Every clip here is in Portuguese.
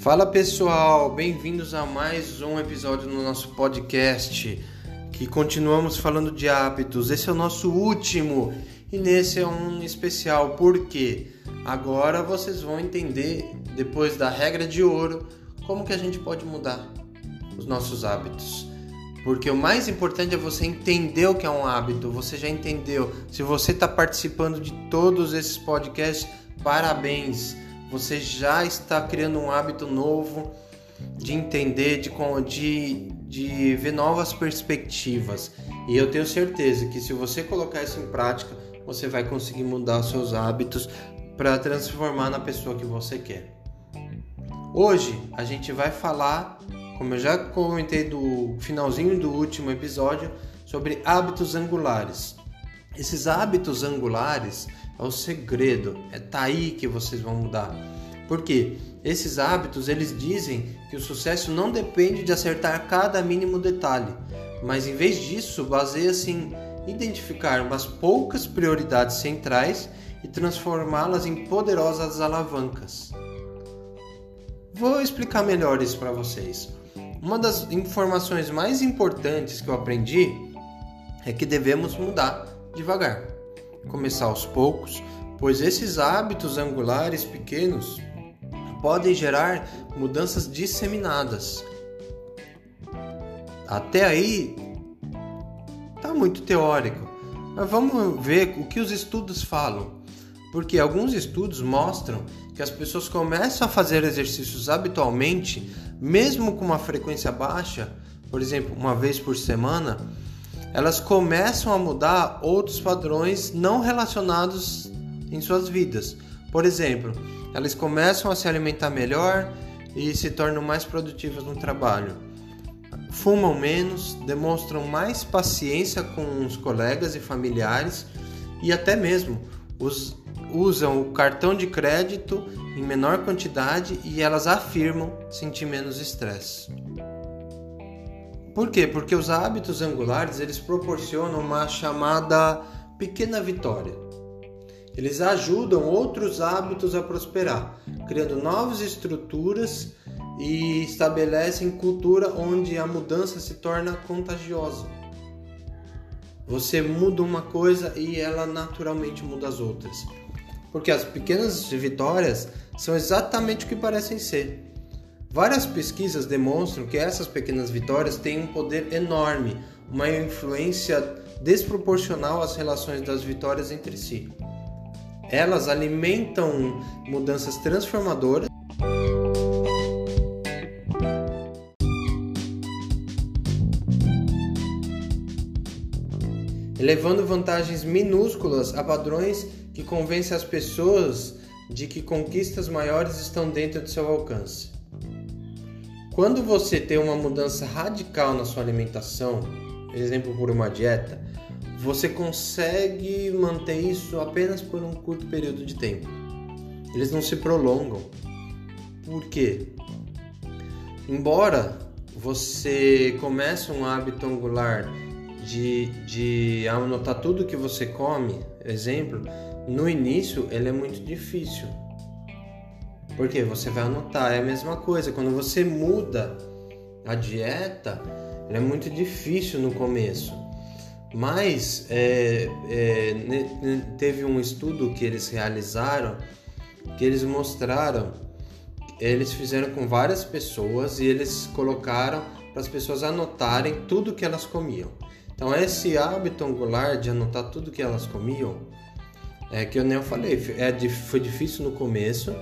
Fala pessoal, bem-vindos a mais um episódio no nosso podcast que continuamos falando de hábitos. Esse é o nosso último e nesse é um especial porque agora vocês vão entender depois da regra de ouro como que a gente pode mudar os nossos hábitos. Porque o mais importante é você entender o que é um hábito. Você já entendeu? Se você está participando de todos esses podcasts, parabéns! Você já está criando um hábito novo de entender, de, de, de ver novas perspectivas. E eu tenho certeza que se você colocar isso em prática, você vai conseguir mudar seus hábitos para transformar na pessoa que você quer. Hoje a gente vai falar como eu já comentei do finalzinho do último episódio, sobre hábitos angulares. Esses hábitos angulares é o segredo, é tá aí que vocês vão mudar. Porque esses hábitos eles dizem que o sucesso não depende de acertar cada mínimo detalhe, mas em vez disso baseia-se em identificar umas poucas prioridades centrais e transformá-las em poderosas alavancas. Vou explicar melhor isso para vocês. Uma das informações mais importantes que eu aprendi é que devemos mudar devagar, começar aos poucos, pois esses hábitos angulares pequenos podem gerar mudanças disseminadas. Até aí tá muito teórico, mas vamos ver o que os estudos falam. Porque alguns estudos mostram que as pessoas começam a fazer exercícios habitualmente mesmo com uma frequência baixa, por exemplo, uma vez por semana, elas começam a mudar outros padrões não relacionados em suas vidas. Por exemplo, elas começam a se alimentar melhor e se tornam mais produtivas no trabalho. Fumam menos, demonstram mais paciência com os colegas e familiares e até mesmo os, usam o cartão de crédito em menor quantidade e elas afirmam sentir menos estresse. Por quê? Porque os hábitos angulares eles proporcionam uma chamada pequena vitória. Eles ajudam outros hábitos a prosperar, criando novas estruturas e estabelecem cultura onde a mudança se torna contagiosa. Você muda uma coisa e ela naturalmente muda as outras. Porque as pequenas vitórias são exatamente o que parecem ser. Várias pesquisas demonstram que essas pequenas vitórias têm um poder enorme, uma influência desproporcional às relações das vitórias entre si. Elas alimentam mudanças transformadoras elevando vantagens minúsculas a padrões que convencem as pessoas de que conquistas maiores estão dentro de seu alcance. Quando você tem uma mudança radical na sua alimentação, exemplo por uma dieta, você consegue manter isso apenas por um curto período de tempo. Eles não se prolongam. Por quê? Embora você comece um hábito angular de, de anotar tudo que você come, exemplo, no início ele é muito difícil. Porque você vai anotar, é a mesma coisa. Quando você muda a dieta, é muito difícil no começo. Mas é, é, teve um estudo que eles realizaram que eles mostraram, eles fizeram com várias pessoas e eles colocaram para as pessoas anotarem tudo que elas comiam. Então esse hábito angular de anotar tudo que elas comiam, é que eu nem falei, é, foi difícil no começo,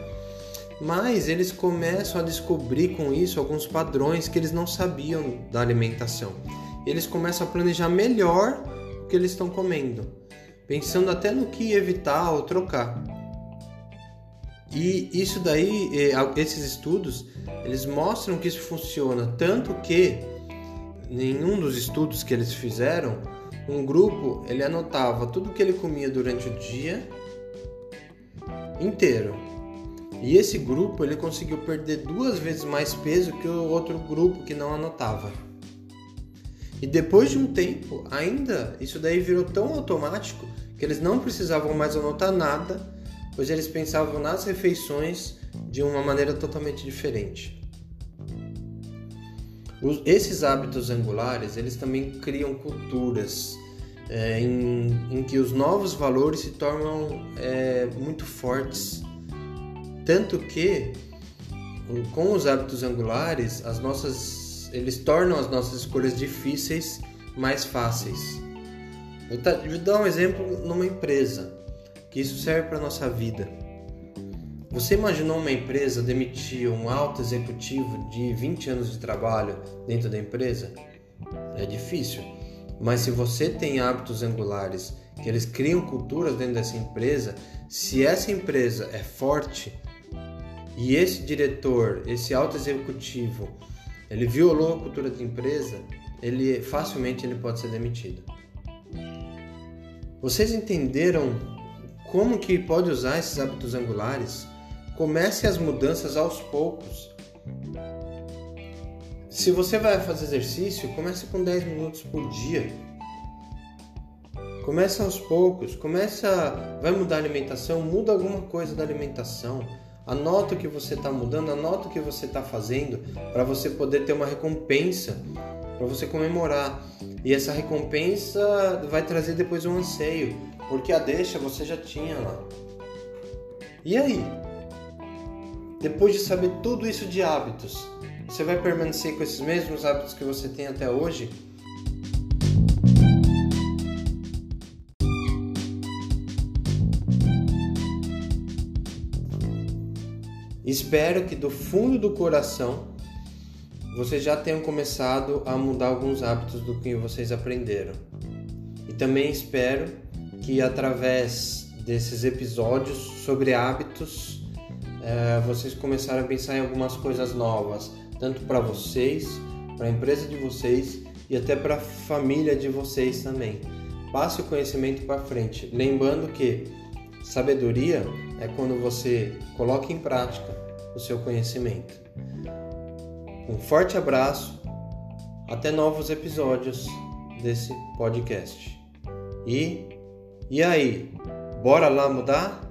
mas eles começam a descobrir com isso alguns padrões que eles não sabiam da alimentação. Eles começam a planejar melhor o que eles estão comendo, pensando até no que evitar ou trocar. E isso daí, é, esses estudos, eles mostram que isso funciona, tanto que nenhum dos estudos que eles fizeram, um grupo ele anotava tudo que ele comia durante o dia inteiro. E esse grupo ele conseguiu perder duas vezes mais peso que o outro grupo que não anotava. E depois de um tempo, ainda isso daí virou tão automático que eles não precisavam mais anotar nada, pois eles pensavam nas refeições de uma maneira totalmente diferente. Os, esses hábitos angulares, eles também criam culturas é, em, em, que os novos valores se tornam é, muito fortes. Tanto que, com os hábitos angulares, as nossas, eles tornam as nossas escolhas difíceis mais fáceis. Vou, vou dar um exemplo numa empresa, que isso serve para nossa vida. Você imaginou uma empresa demitir um alto executivo de 20 anos de trabalho dentro da empresa? É difícil. Mas se você tem hábitos angulares, que eles criam culturas dentro dessa empresa, se essa empresa é forte e esse diretor, esse alto executivo, ele violou a cultura da empresa, ele facilmente ele pode ser demitido. Vocês entenderam como que pode usar esses hábitos angulares? Comece as mudanças aos poucos. Se você vai fazer exercício, comece com 10 minutos por dia. Comece aos poucos, começa, vai mudar a alimentação, muda alguma coisa da alimentação. Anota o que você está mudando, anota o que você está fazendo para você poder ter uma recompensa, para você comemorar. E essa recompensa vai trazer depois um anseio, porque a deixa você já tinha lá. E aí? Depois de saber tudo isso de hábitos, você vai permanecer com esses mesmos hábitos que você tem até hoje? Espero que do fundo do coração vocês já tenham começado a mudar alguns hábitos do que vocês aprenderam. E também espero que através desses episódios sobre hábitos é, vocês começaram a pensar em algumas coisas novas, tanto para vocês, para a empresa de vocês e até para a família de vocês também. Passe o conhecimento para frente, lembrando que sabedoria é quando você coloca em prática o seu conhecimento. Um forte abraço, até novos episódios desse podcast. E e aí, bora lá mudar?